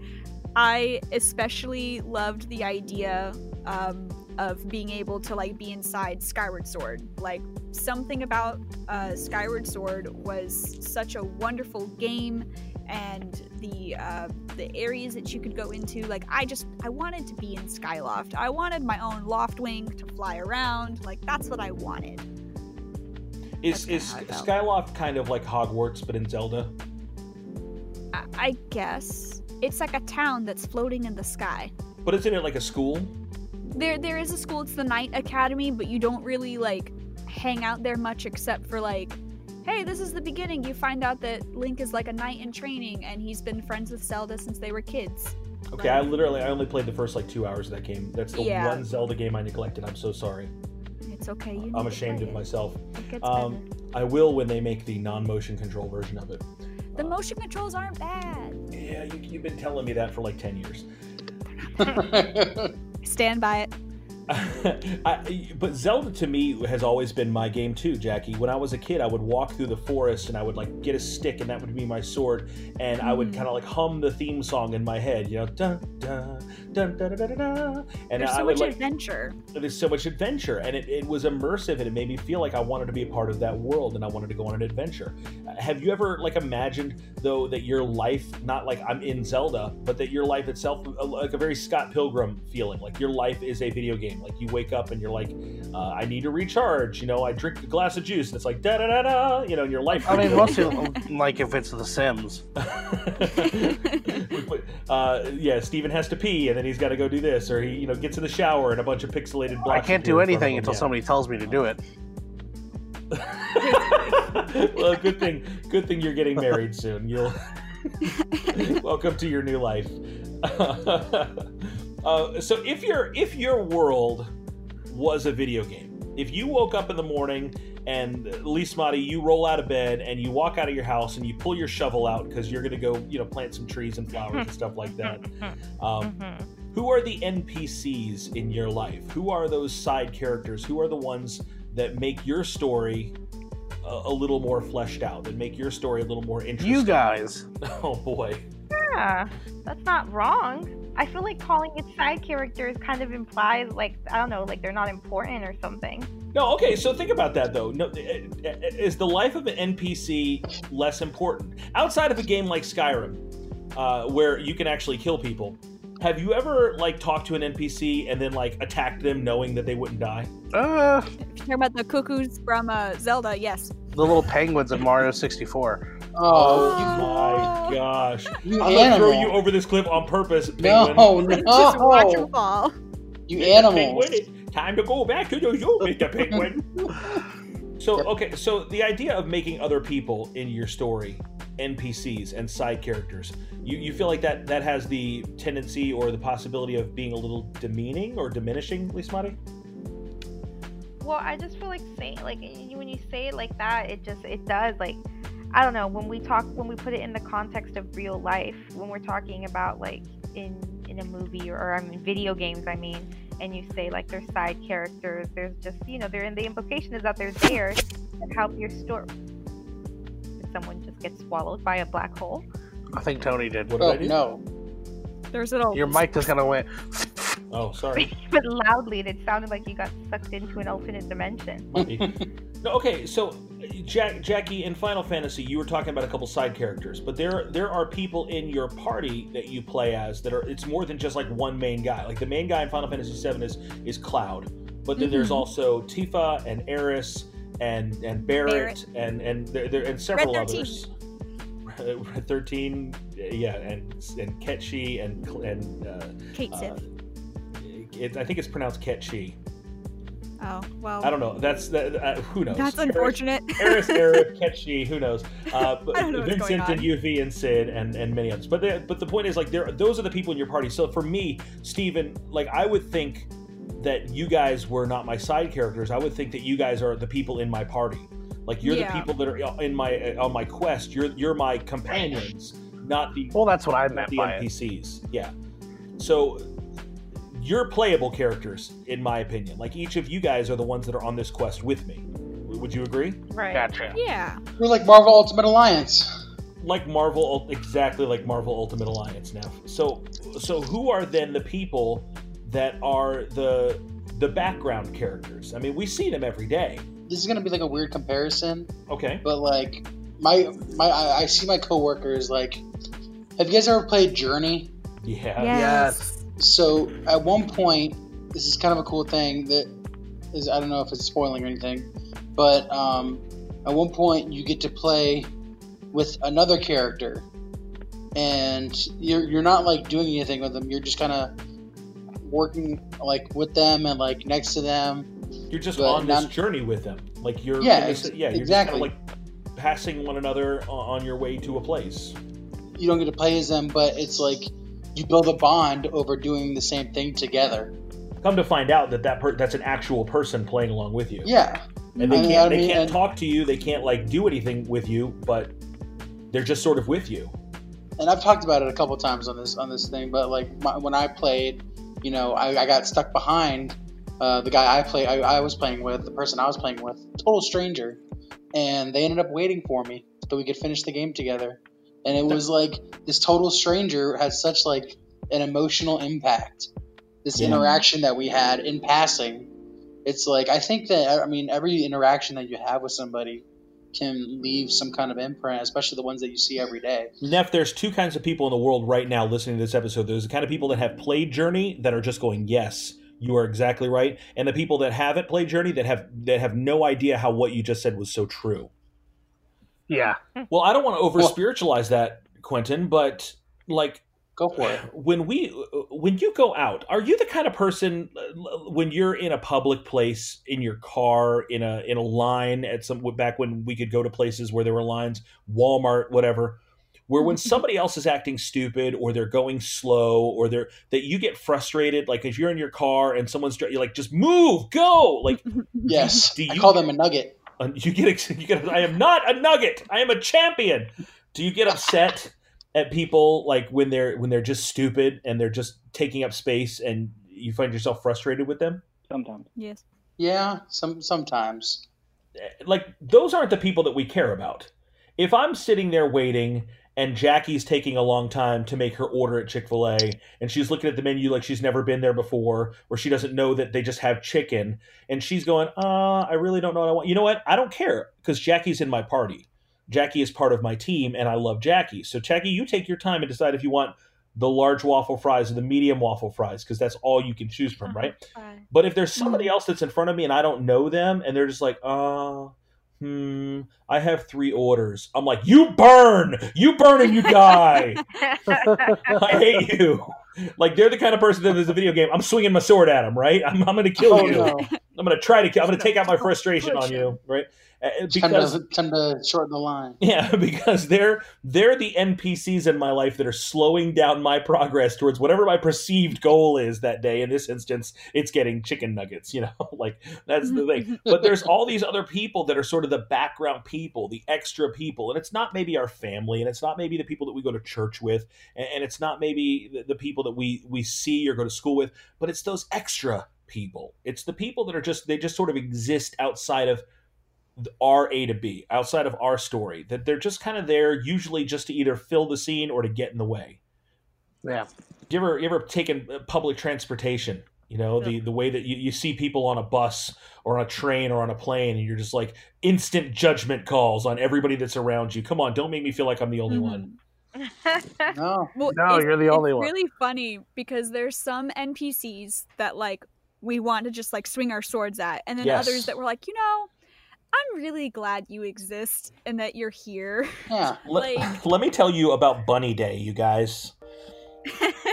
I especially loved the idea um, of being able to like be inside Skyward Sword. Like something about uh, Skyward Sword was such a wonderful game, and the uh, the areas that you could go into. Like I just I wanted to be in Skyloft. I wanted my own loft wing to fly around. Like that's what I wanted. Is is how I felt. Skyloft kind of like Hogwarts but in Zelda? I, I guess it's like a town that's floating in the sky. But isn't it like a school? there there is a school it's the knight academy but you don't really like hang out there much except for like hey this is the beginning you find out that link is like a knight in training and he's been friends with zelda since they were kids Okay, I literally I only played the first like two hours of that game. That's the Yeah. one Zelda game I neglected. I'm so sorry. it's okay I'm ashamed of it. myself. Um, I will when they make the non-motion control version of it. Better. the motion controls aren't bad Yeah, you, you've been telling me that for like ten years. stand by it I, but Zelda to me has always been my game too, Jackie. When I was a kid, I would walk through the forest and I would like get a stick and that would be my sword, and I would Mhm. kind of like hum the theme song in my head, you know, dun dun dun dun dun dun, dun and there's I so would much like adventure there's so much adventure and it, it was immersive and it made me feel like i wanted to be a part of that world and i wanted to go on an adventure have you ever like imagined though that your life not like i'm in zelda but that your life itself uh, like a very scott pilgrim feeling like your life is a video game like you wake up and you're like uh, i need to recharge you know i drink a glass of juice and it's like da da da da you know and your life I mean, mostly like if it's The Sims. Uh, yeah, Steven has to pee, and then he's got to go do this, or he, you know, gets in the shower, and a bunch of pixelated black. I can't do in front of anything until Yeah. somebody tells me to do it. well, good thing, good thing you're getting married soon. You'll welcome to your new life. Uh, so, if your if your world was a video game, if you woke up in the morning and Lismati, you roll out of bed and you walk out of your house and you pull your shovel out because you're going to go, you know, plant some trees and flowers and stuff like that. Um, who are the NPCs in your life? Who are those side characters? Who are the ones that make your story a, a little more fleshed out, that make your story a little more interesting? You guys. Oh boy. Yeah, that's not wrong. I feel like calling it side characters kind of implies like I don't know, like they're not important or something. No, okay. So think about that though. No, is the life of an NPC less important outside of a game like Skyrim, uh, where you can actually kill people? Have you ever like talked to an NPC and then like attacked them knowing that they wouldn't die? Uh, you're talking about the cuckoos from uh, zelda yes the little penguins in Mario 64. Oh, my oh. gosh! you I'm gonna throw you over this cliff on purpose. No, penguin. just watch no. fall You Mr. animals. Penguin, time to go back to the zoo, Mr. Penguin. so, okay, so the idea of making other people in your story NPCs and side characters, you, you feel like that that has the tendency or the possibility of being a little demeaning or diminishing, Lismati? Well, I just feel like saying like when you say it like that, it just it does like I don't know when we talk when we put it in the context of real life when we're talking about like in in a movie or, I mean video games I mean and you say like they're side characters there's just you know they're and the implication is that they're there to help your story. Did someone just get swallowed by a black hole? I think Tony did. What did Oh I do? no. There's little Your mic just kind of went. Oh, sorry. but loudly and it sounded like you got sucked into an alternate dimension. No, okay, so Jack, Jackie, in Final Fantasy, you were talking about a couple side characters, but there there are people in your party that you play as that are. It's more than just like one main guy. Like the main guy in Final Fantasy VII is is Cloud, but then there's Mhm. also Tifa and Aeris and and Barret, Barret. and and there, there and several others. Red Thirteen, yeah, and and Ketchi and and uh, kate uh, sith it, I think it's pronounced Ketchi. Oh well. I don't know. That's that. Uh, who knows? That's unfortunate. Eris, Eric, Ketchy, who knows? Uh, but know Vincent and Yuffie and Cid and, and many others. But the, but the point is like there those are the people in your party. So for me, Steven, like I would think that you guys were not my side characters. I would think that you guys are the people in my party. Like you're Yeah. the people that are uh, in my uh, on my quest. You're you're my companions, not the Well, that's what I meant the by it. NPCs. Yeah. So you're playable characters, in my opinion. Like each of you guys are the ones that are on this quest with me. Would you agree? Right. Gotcha. Yeah. We're like Marvel Ultimate Alliance. Like Marvel, exactly like Marvel Ultimate Alliance now. So, so who are then the people that are the the background characters? I mean, we see them every day. This is gonna be like a weird comparison, Okay. but like my my I, I see my coworkers like. Have you guys ever played Journey? Yeah. Yes. So at one point, this is kind of a cool thing that is I don't know if it's spoiling or anything, but um, at one point you get to play with another character, and you're you're not like doing anything with them. You're just kind of working like with them and like next to them. You're just But on this not- journey with them. Like you're Yeah, this- yeah, you're exactly. just kind of like passing one another on your way to a place. You don't get to play as them, but it's like you build a bond over doing the same thing together. Come to find out that that per- that's an actual person playing along with you. Yeah, and they I mean- can't I they mean, can't talk to you. They can't like do anything with you, but they're just sort of with you. and I've talked about it a couple times on this on this thing. But like my, when I played, you know, I, I got stuck behind uh, the guy I play I, I was playing with, the person I was playing with, total stranger, and they ended up waiting for me so we could finish the game together. And it was like this total stranger had such like an emotional impact. This Yeah. interaction that we had in passing, it's like I think that I mean every interaction that you have with somebody can leave some kind of imprint, especially the ones that you see every day. Neff, there's two kinds of people in the world right now listening to this episode. There's the kind of people that have played Journey that are just going, "Yes, you are exactly right," and the people that haven't played Journey that have that have no idea how what you just said was so true. Yeah. Hmm. Well, I don't want to over spiritualize that, Quentin, but like Go for it. when we when you go out are you the kind of person when you're in a public place in your car in a in a line at some back when we could go to places where there were lines walmart whatever where when somebody else is acting stupid or they're going slow or they're that you get frustrated like if you're in your car and someone's you're like just move go like Yes, do I you call them a nugget. you get you get I am not a nugget. I am a champion. Do you get upset at people like when they're when they're just stupid and they're just taking up space and you find yourself frustrated with them? Sometimes. Yes. Yeah, some sometimes. Like those aren't the people that we care about. If I'm sitting there waiting and Jackie's taking a long time to make her order at Chick-fil-A and she's looking at the menu like she's never been there before or she doesn't know that they just have chicken and she's going, "Uh, I really don't know what I want." You know what? I don't care cuz Jackie's in my party. Jackie is part of my team and I love Jackie. So Jackie, you take your time and decide if you want the large waffle fries or the medium waffle fries because that's all you can choose from, right? But if there's somebody else that's in front of me and I don't know them and they're just like, uh, hmm, I have three orders. I'm like, you burn, you burn and you die. I hate you. Like they're the kind of person that there's a video game. I'm swinging my sword at them, right? I'm, I'm going to kill Oh, you. no. I'm going to try to kill. I'm going to take out my frustration on you, right? Uh, Time Because to, time to shorten the line. yeah, because they're they're the NPCs in my life that are slowing down my progress towards whatever my perceived goal is that day. In this instance, it's getting chicken nuggets. You know, like that's the thing. But there's all these other people that are sort of the background people, the extra people, and it's not maybe our family, and it's not maybe the people that we go to church with, and, and it's not maybe the, the people that we we see or go to school with, but it's those extra people. It's the people that are just they just sort of exist outside of our A to B, outside of our story, that they're just kind of there, usually just to either fill the scene or to get in the way. Yeah. You ever you ever taken uh, public transportation? You know the the way that you, you see people on a bus or on a train or on a plane, and you're just like instant judgment calls on everybody that's around you. Come on, don't make me feel like I'm the only one. No. Well, No, it's- you're the only it's one. really funny because there's some NPCs that like we want to just like swing our swords at, and then Yes. others that we're like, you know, I'm really glad you exist and that you're here. Yeah. Let, let me tell you about Bunny Day, you guys.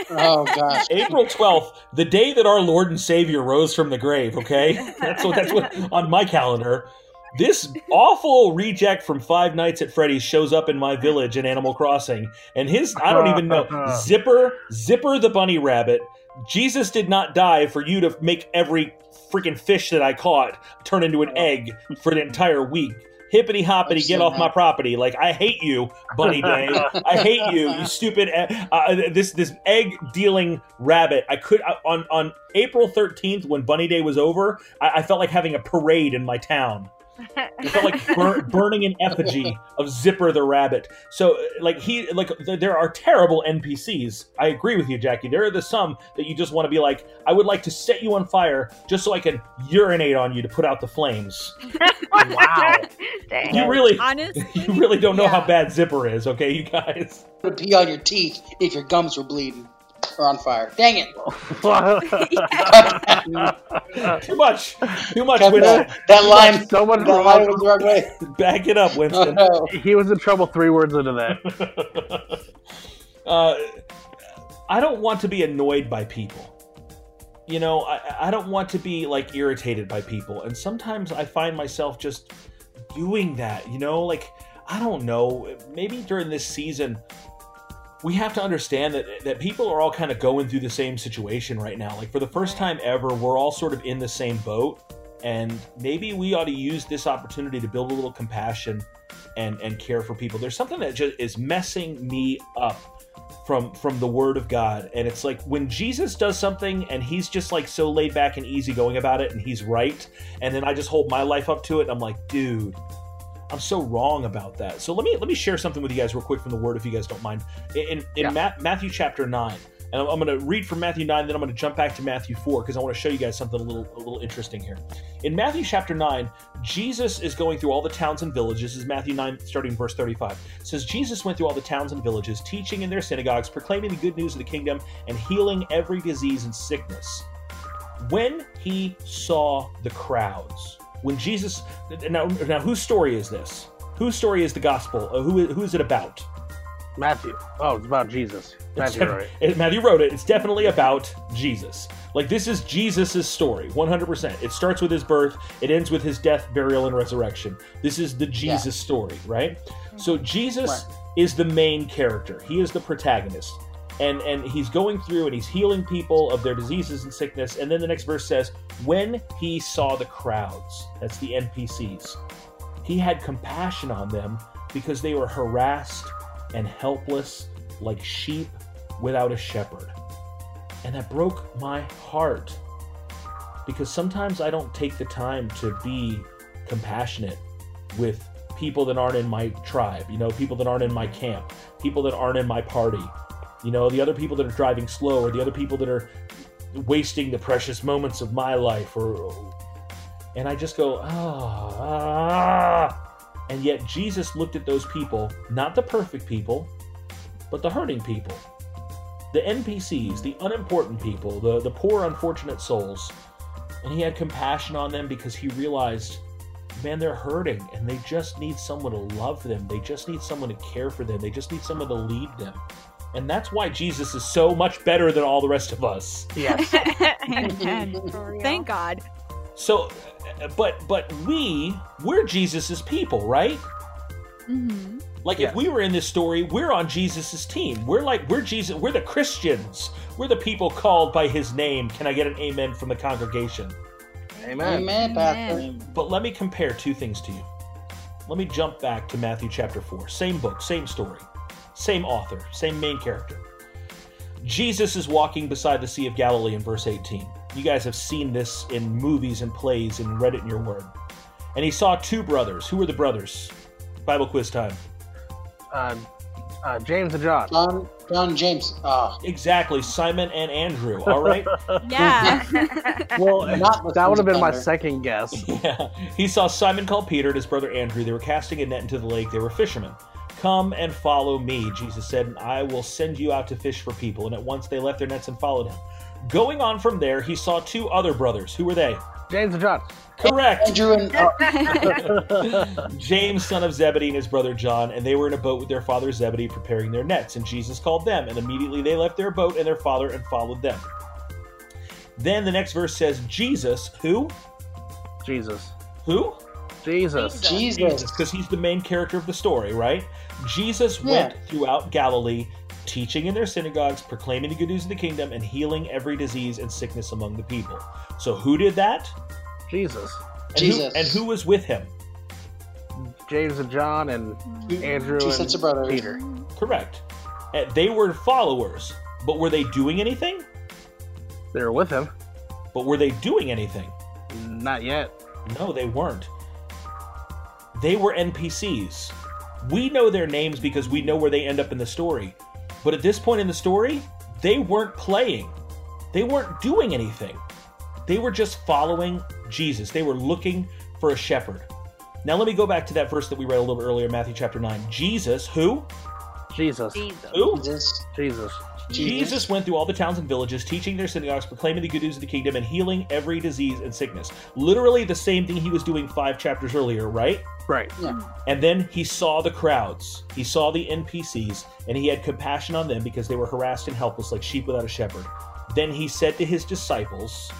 Oh gosh. April 12th, the day that our Lord and Savior rose from the grave, okay? That's what that's what on my calendar. This awful reject from Five Nights at Freddy's shows up in my village in Animal Crossing, and his I don't even know Zipper, Zipper the bunny rabbit. Jesus did not die for you to make every freaking fish that I caught turn into an egg for the entire week. Hippity hoppity, get off my property! Like I hate you, Bunny Day. I hate you, you stupid. Uh, uh, this this egg dealing rabbit. I could uh, on on April thirteenth when Bunny Day was over. I, I felt like having a parade in my town. It felt like bur- burning an effigy of Zipper the rabbit. So, like he, like th- there are terrible NPCs. I agree with you, Jackie. There are the some that you just want to be like, I would like to set you on fire just so I can urinate on you to put out the flames. wow, you really, Honest. you really don't know how bad Zipper is, okay, you guys. Would pee on your teeth if your gums were bleeding or on fire. Dang it! Too much, too much. Cut Winston. that, that line, so much that line was the wrong way. Back it up, Winston. Oh, no. He was in trouble three words into that. uh, I don't want to be annoyed by people. You know, I, I don't want to be like irritated by people. And sometimes I find myself just doing that, you know? Like, I don't know. Maybe during this season, we have to understand that, that people are all kind of going through the same situation right now. Like, for the first time ever, we're all sort of in the same boat. And maybe we ought to use this opportunity to build a little compassion and, and care for people. There's something that just is messing me up from from the word of God. And it's like when Jesus does something and he's just like so laid back and easygoing about it and he's right, and then I just hold my life up to it and I'm like, dude, I'm so wrong about that. So let me let me share something with you guys real quick from the word if you guys don't mind. In in Ma- Matthew chapter 9, and I'm, I'm going to read from Matthew 9 then I'm going to jump back to Matthew 4 because I want to show you guys something a little a little interesting here. In Matthew chapter 9, Jesus is going through all the towns and villages. This is Matthew 9 starting verse 35. It says Jesus went through all the towns and villages teaching in their synagogues, proclaiming the good news of the kingdom and healing every disease and sickness. When he saw the crowds, when Jesus now now whose story is this? Whose story is the gospel? Uh, who who is it about? Matthew. Oh, it's about Jesus. Matthew, def- right? it- Matthew wrote it. It's definitely about Jesus. Like this is Jesus' story, 100%. It starts with his birth, it ends with his death, burial, and resurrection. This is the Jesus story, right? So Jesus is the main character. He is the protagonist. And and he's going through and he's healing people of their diseases and sickness. And then the next verse says, when he saw the crowds, that's the NPCs, he had compassion on them because they were harassed and helpless like sheep without a shepherd. And that broke my heart because sometimes I don't take the time to be compassionate with people that aren't in my tribe, you know, people that aren't in my camp, people that aren't in my party, you know, the other people that are driving slow or the other people that are wasting the precious moments of my life or and I just go, ah, ah. And yet Jesus looked at those people, not the perfect people, but the hurting people. The NPCs, the unimportant people, the, the poor, unfortunate souls. And he had compassion on them because he realized, man, they're hurting and they just need someone to love them. They just need someone to care for them. They just need someone to lead them. And that's why Jesus is so much better than all the rest of us. Yes. Thank God. So, but but we we're Jesus's people, right? Mm-hmm. Like if we were in this story, we're on Jesus's team. We're like we're Jesus. We're the Christians. We're the people called by His name. Can I get an amen from the congregation? Amen. Amen, Pastor. But let me compare two things to you. Let me jump back to Matthew chapter 4. Same book, same story, same author, same main character. Jesus is walking beside the Sea of Galilee in verse 18. You guys have seen this in movies and plays and read it in your word. And he saw two brothers. Who were the brothers? Bible quiz time. Uh, uh, James and John. John, John James. Ah, Exactly, Simon and Andrew. All right. Yeah. Well, Not that would have been my second guess. Yeah. He saw Simon called Peter and his brother Andrew. They were casting a net into the lake. They were fishermen. Come and follow me, Jesus said, and I will send you out to fish for people. And at once they left their nets and followed him. Going on from there, he saw two other brothers. Who were they? James and John. Correct. Andrew and James, son of Zebedee, and his brother John, and they were in a boat with their father Zebedee preparing their nets. And Jesus called them, and immediately they left their boat and their father and followed them. Then the next verse says, Jesus, who? Jesus. Who? Jesus. Jesus. because he's the main character of the story, right? Jesus Yeah. went throughout Galilee, teaching in their synagogues, proclaiming the good news of the kingdom, and healing every disease and sickness among the people. So who did that? Jesus. And Jesus. Who, and who was with him? James and John and Andrew Two and sets of brothers. Peter. Correct. Uh, They were followers, but were they doing anything? They were with him. But were they doing anything? Not yet. No, they weren't. They were NPCs. We know their names because we know where they end up in the story. But at this point in the story, they weren't playing. They weren't doing anything. They were just following Jesus. They were looking for a shepherd. Now let me go back to that verse that we read a little bit earlier, Matthew chapter 9. Jesus, who? Jesus. Jesus. Who? Jesus. Jesus. Jesus went through all the towns and villages, teaching their synagogues, proclaiming the good news of the kingdom, and healing every disease and sickness. Literally the same thing he was doing five chapters earlier, right? Right. Yeah. And then he saw the crowds. He saw the NPCs, and he had compassion on them because they were harassed and helpless like sheep without a shepherd. Then he said to his disciples,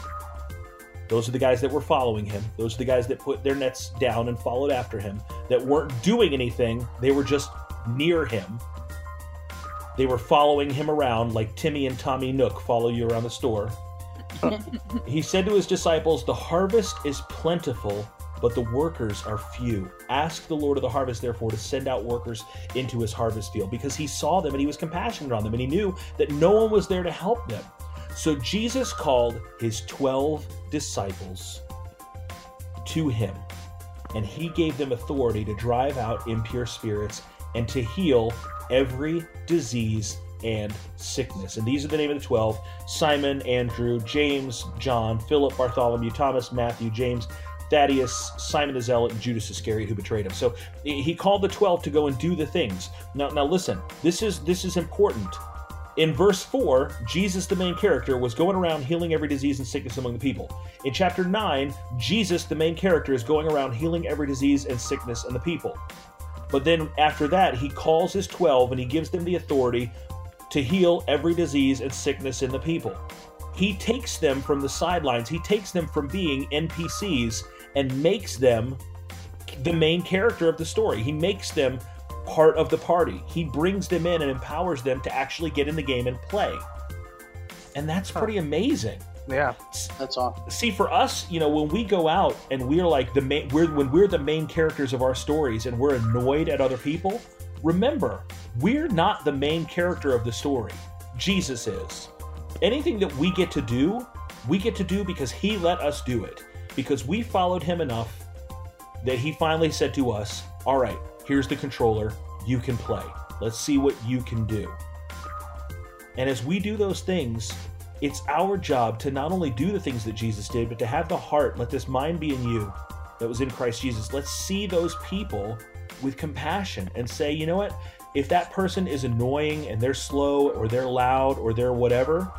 those are the guys that were following him. Those are the guys that put their nets down and followed after him, that weren't doing anything. They were just near him. They were following him around like Timmy and Tommy Nook follow you around the store. he said to his disciples, The harvest is plentiful, but the workers are few. Ask the Lord of the harvest, therefore, to send out workers into his harvest field, because he saw them and he was compassionate on them, and he knew that no one was there to help them. So Jesus called his 12 disciples to him, and he gave them authority to drive out impure spirits and to heal every disease and sickness. And these are the name of the 12 Simon, Andrew, James, John, Philip, Bartholomew, Thomas, Matthew, James, Thaddeus, Simon the Zealot, and Judas Iscariot who betrayed him. So he called the 12 to go and do the things. Now now listen, this is this is important. In verse 4, Jesus, the main character, was going around healing every disease and sickness among the people. In chapter 9, Jesus, the main character, is going around healing every disease and sickness in the people. But then after that, he calls his 12 and he gives them the authority to heal every disease and sickness in the people. He takes them from the sidelines, he takes them from being NPCs and makes them the main character of the story. He makes them part of the party. He brings them in and empowers them to actually get in the game and play. And that's pretty amazing. Yeah. That's awesome. See, for us, you know, when we go out and we're like the main, we're when we're the main characters of our stories and we're annoyed at other people. Remember, we're not the main character of the story. Jesus is. Anything that we get to do, we get to do because He let us do it. Because we followed Him enough that He finally said to us, "All right, here's the controller. You can play. Let's see what you can do." And as we do those things, it's our job to not only do the things that Jesus did, but to have the heart, let this mind be in you that was in Christ Jesus. Let's see those people with compassion and say, you know what? If that person is annoying and they're slow or they're loud or they're whatever,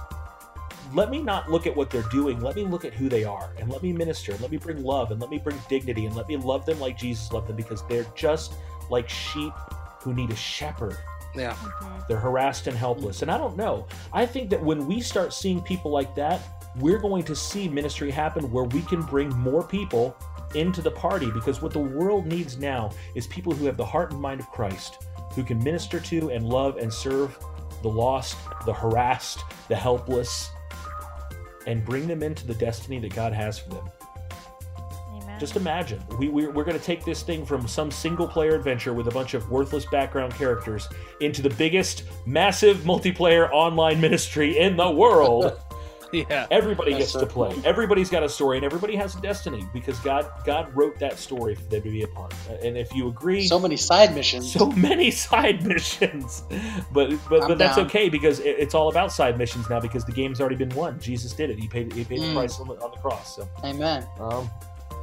let me not look at what they're doing. Let me look at who they are and let me minister and let me bring love and let me bring dignity and let me love them like Jesus loved them because they're just like sheep who need a shepherd. Yeah. Mm-hmm. They're harassed and helpless. And I don't know. I think that when we start seeing people like that, we're going to see ministry happen where we can bring more people into the party because what the world needs now is people who have the heart and mind of Christ, who can minister to and love and serve the lost, the harassed, the helpless, and bring them into the destiny that God has for them. Amen. Just imagine, we, we, we're going to take this thing from some single player adventure with a bunch of worthless background characters into the biggest, massive multiplayer online ministry in the world. Yeah. Everybody gets so to play. cool. Everybody's got a story, and everybody has a destiny because God God wrote that story for them to be a part. And if you agree, So many side missions. so many side missions but but, I'm but that's down. okay because it, it's all about side missions now because the game's already been won jesus did it he paid he paid the Mm. price on the, on the cross so Amen. um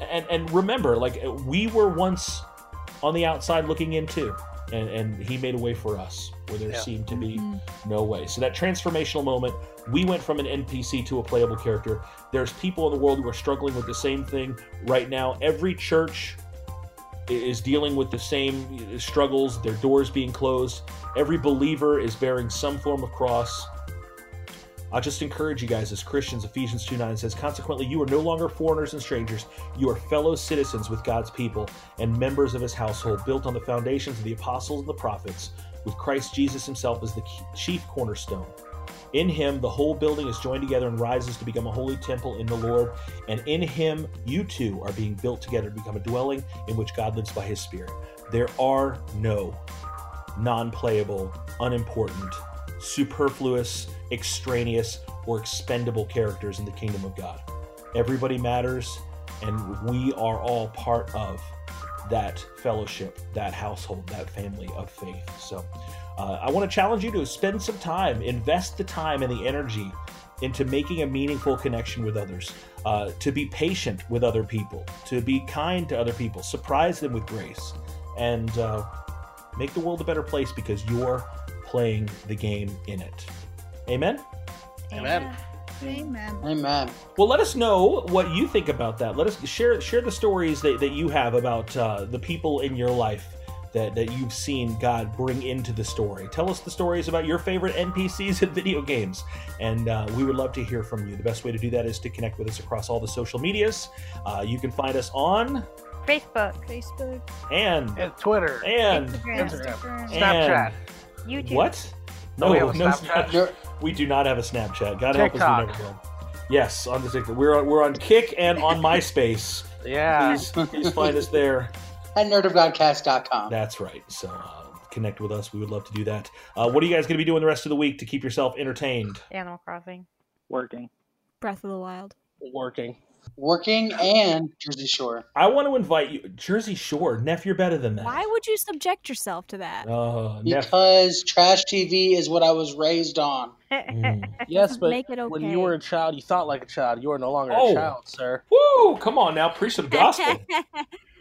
and and remember like we were once on the outside looking in too and, and he made a way for us where there Yeah. seemed to be Mhm. no way. So that transformational moment, we went from an NPC to a playable character. There's people in the world who are struggling with the same thing right now. Every church is dealing with the same struggles, their doors being closed. Every believer is bearing some form of cross. I'll just encourage you guys as Christians. Ephesians 2 9 says, Consequently, you are no longer foreigners and strangers. You are fellow citizens with God's people and members of his household, built on the foundations of the apostles and the prophets, with Christ Jesus himself as the chief cornerstone. In him, the whole building is joined together and rises to become a holy temple in the Lord. And in him, you two are being built together to become a dwelling in which God lives by his Spirit. There are no non playable, unimportant, superfluous, extraneous, or expendable characters in the kingdom of God. Everybody matters, and we are all part of that fellowship, that household, that family of faith. So uh, I want to challenge you to spend some time, invest the time and the energy into making a meaningful connection with others, uh, to be patient with other people, to be kind to other people, surprise them with grace, and uh, make the world a better place because you're playing the game in it. Amen? Amen. Amen. Amen. Well, let us know what you think about that. Let us share share the stories that, that you have about uh, the people in your life that, that you've seen God bring into the story. Tell us the stories about your favorite NPCs in video games, and uh, we would love to hear from you. The best way to do that is to connect with us across all the social medias. Uh, you can find us on Facebook, Facebook, and And Twitter. and Instagram, Instagram. and- Snapchat. YouTube. What? Oh, we have a Snapchat? We do not have a Snapchat. God help us, TikTok. we never will. Yes, on the TikTok. We're on, we're on Kick and on MySpace. Yeah. Please, please find us there. at nerdofgodcast.com. That's right. So uh, connect with us. We would love to do that. Uh, what are you guys going to be doing the rest of the week to keep yourself entertained? Animal Crossing. Working. Breath of the Wild. Working. Working and Jersey Shore. I want to invite you, Jersey Shore. Neff, you're better than that. Why would you subject yourself to that? Neff, Because trash TV is what I was raised on. mm. Yes, but make it when you were a child, you thought like a child. You are no longer Oh. a child, sir. Woo! Come on now, preach some gospel.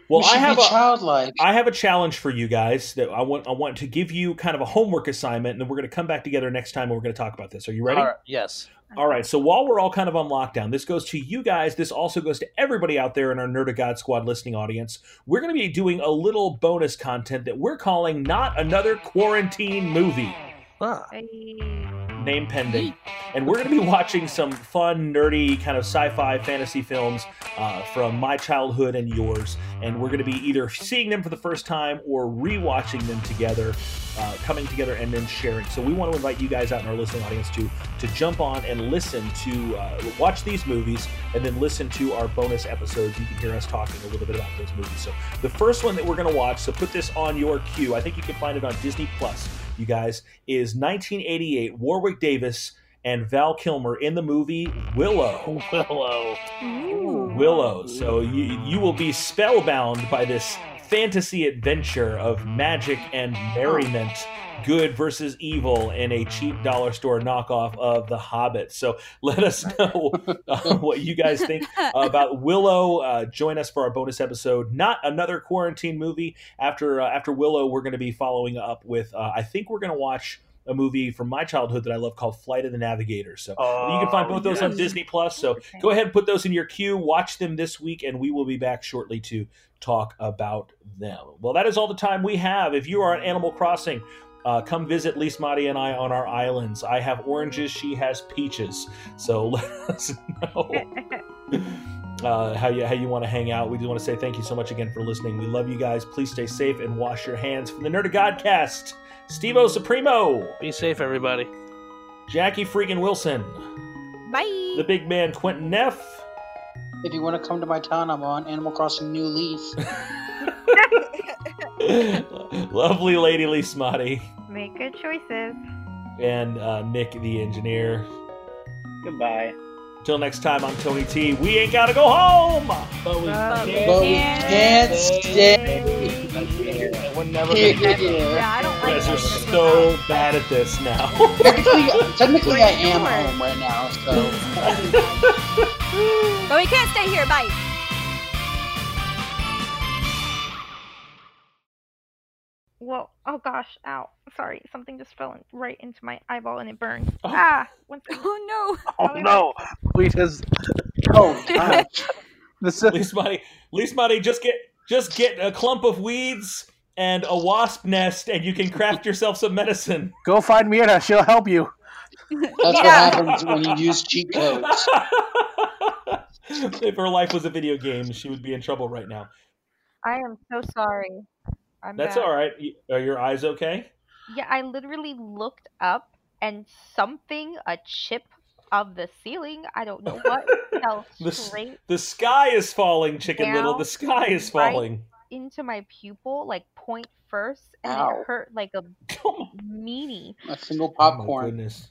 Well, I have be a childlike. I have a challenge for you guys that I want I want to give you kind of a homework assignment, and then we're going to come back together next time and we're going to talk about this. Are you ready? All right, Yes. All right, so while we're all kind of on lockdown, this goes to you guys. This also goes to everybody out there in our Nerd of God Squad listening audience. We're going to be doing a little bonus content that we're calling Not Another Quarantine Movie. Ah. Hey. Name pending. And we're going to be watching some fun, nerdy, kind of sci fi fantasy films uh, from my childhood and yours. And we're going to be either seeing them for the first time or rewatching them together, uh, coming together and then sharing. So we want to invite you guys out in our listening audience to, to jump on and listen to, uh, watch these movies and then listen to our bonus episodes. You can hear us talking a little bit about those movies. So the first one that we're going to watch, so put this on your queue. I think you can find it on Disney Plus you guys, is 1988 Warwick Davis and Val Kilmer in the movie Willow. Willow. Ooh. Willow. So you you will be spellbound by this fantasy adventure of magic and merriment. Good versus evil in a cheap dollar store knockoff of The Hobbit. So let us know uh, what you guys think about Willow. Uh, join us for our bonus episode. Not another quarantine movie. After uh, after Willow, we're going to be following up with. Uh, I think we're going to watch a movie from my childhood that I love called Flight of the Navigator. So you can find Oh, both those on. Disney Plus. So go ahead and put those in your queue. Watch them this week, and we will be back shortly to talk about them. Well, that is all the time we have. If you are on Animal Crossing. Uh, come visit Lise Madi and I on our islands. I have oranges, she has peaches. So let us know uh, how you how you want to hang out. We do want to say thank you so much again for listening. We love you guys. Please stay safe and wash your hands. From the Nerd of Godcast, Stevo Supremo, Be safe, everybody. Jackie freaking Wilson, Bye. the big man Quentin Neff, If you want to come to my town, I'm on Animal Crossing New Leaf. lovely lady Lee Smotty, Make good choices. and uh, Nick the engineer. Goodbye. Till next time, I'm Tony T. We ain't gotta go home. But we But can't But we can't can't stay stay. We're never gonna here. Yeah, I don't You like guys are so bad at this now. technically, technically I am home right now, so. But we can't stay here. Bye. Oh Oh gosh, ow. Sorry, something just fell in, right into my eyeball and it burned. Ah, one second. Oh no. Oh no! We just. Oh gosh. This is Least money, least money. Just get just get a clump of weeds and a wasp nest, and you can craft yourself some medicine. Go find Mira. She'll help you. That's what happens when you use cheat codes. if her life was a video game, she would be in trouble right now. I am so sorry. I'm That's bad. all right. Are your eyes okay? Yeah, I literally looked up and something, a chip of the ceiling, I don't know what, fell The, s- straight the sky is falling, Chicken Little. The sky is right falling. into my pupil, like point first, and Ow. it hurt like a meanie. A single Oh my popcorn. goodness.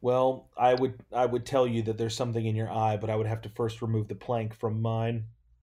Well, I would I would tell you that there's something in your eye, but I would have to first remove the plank from mine.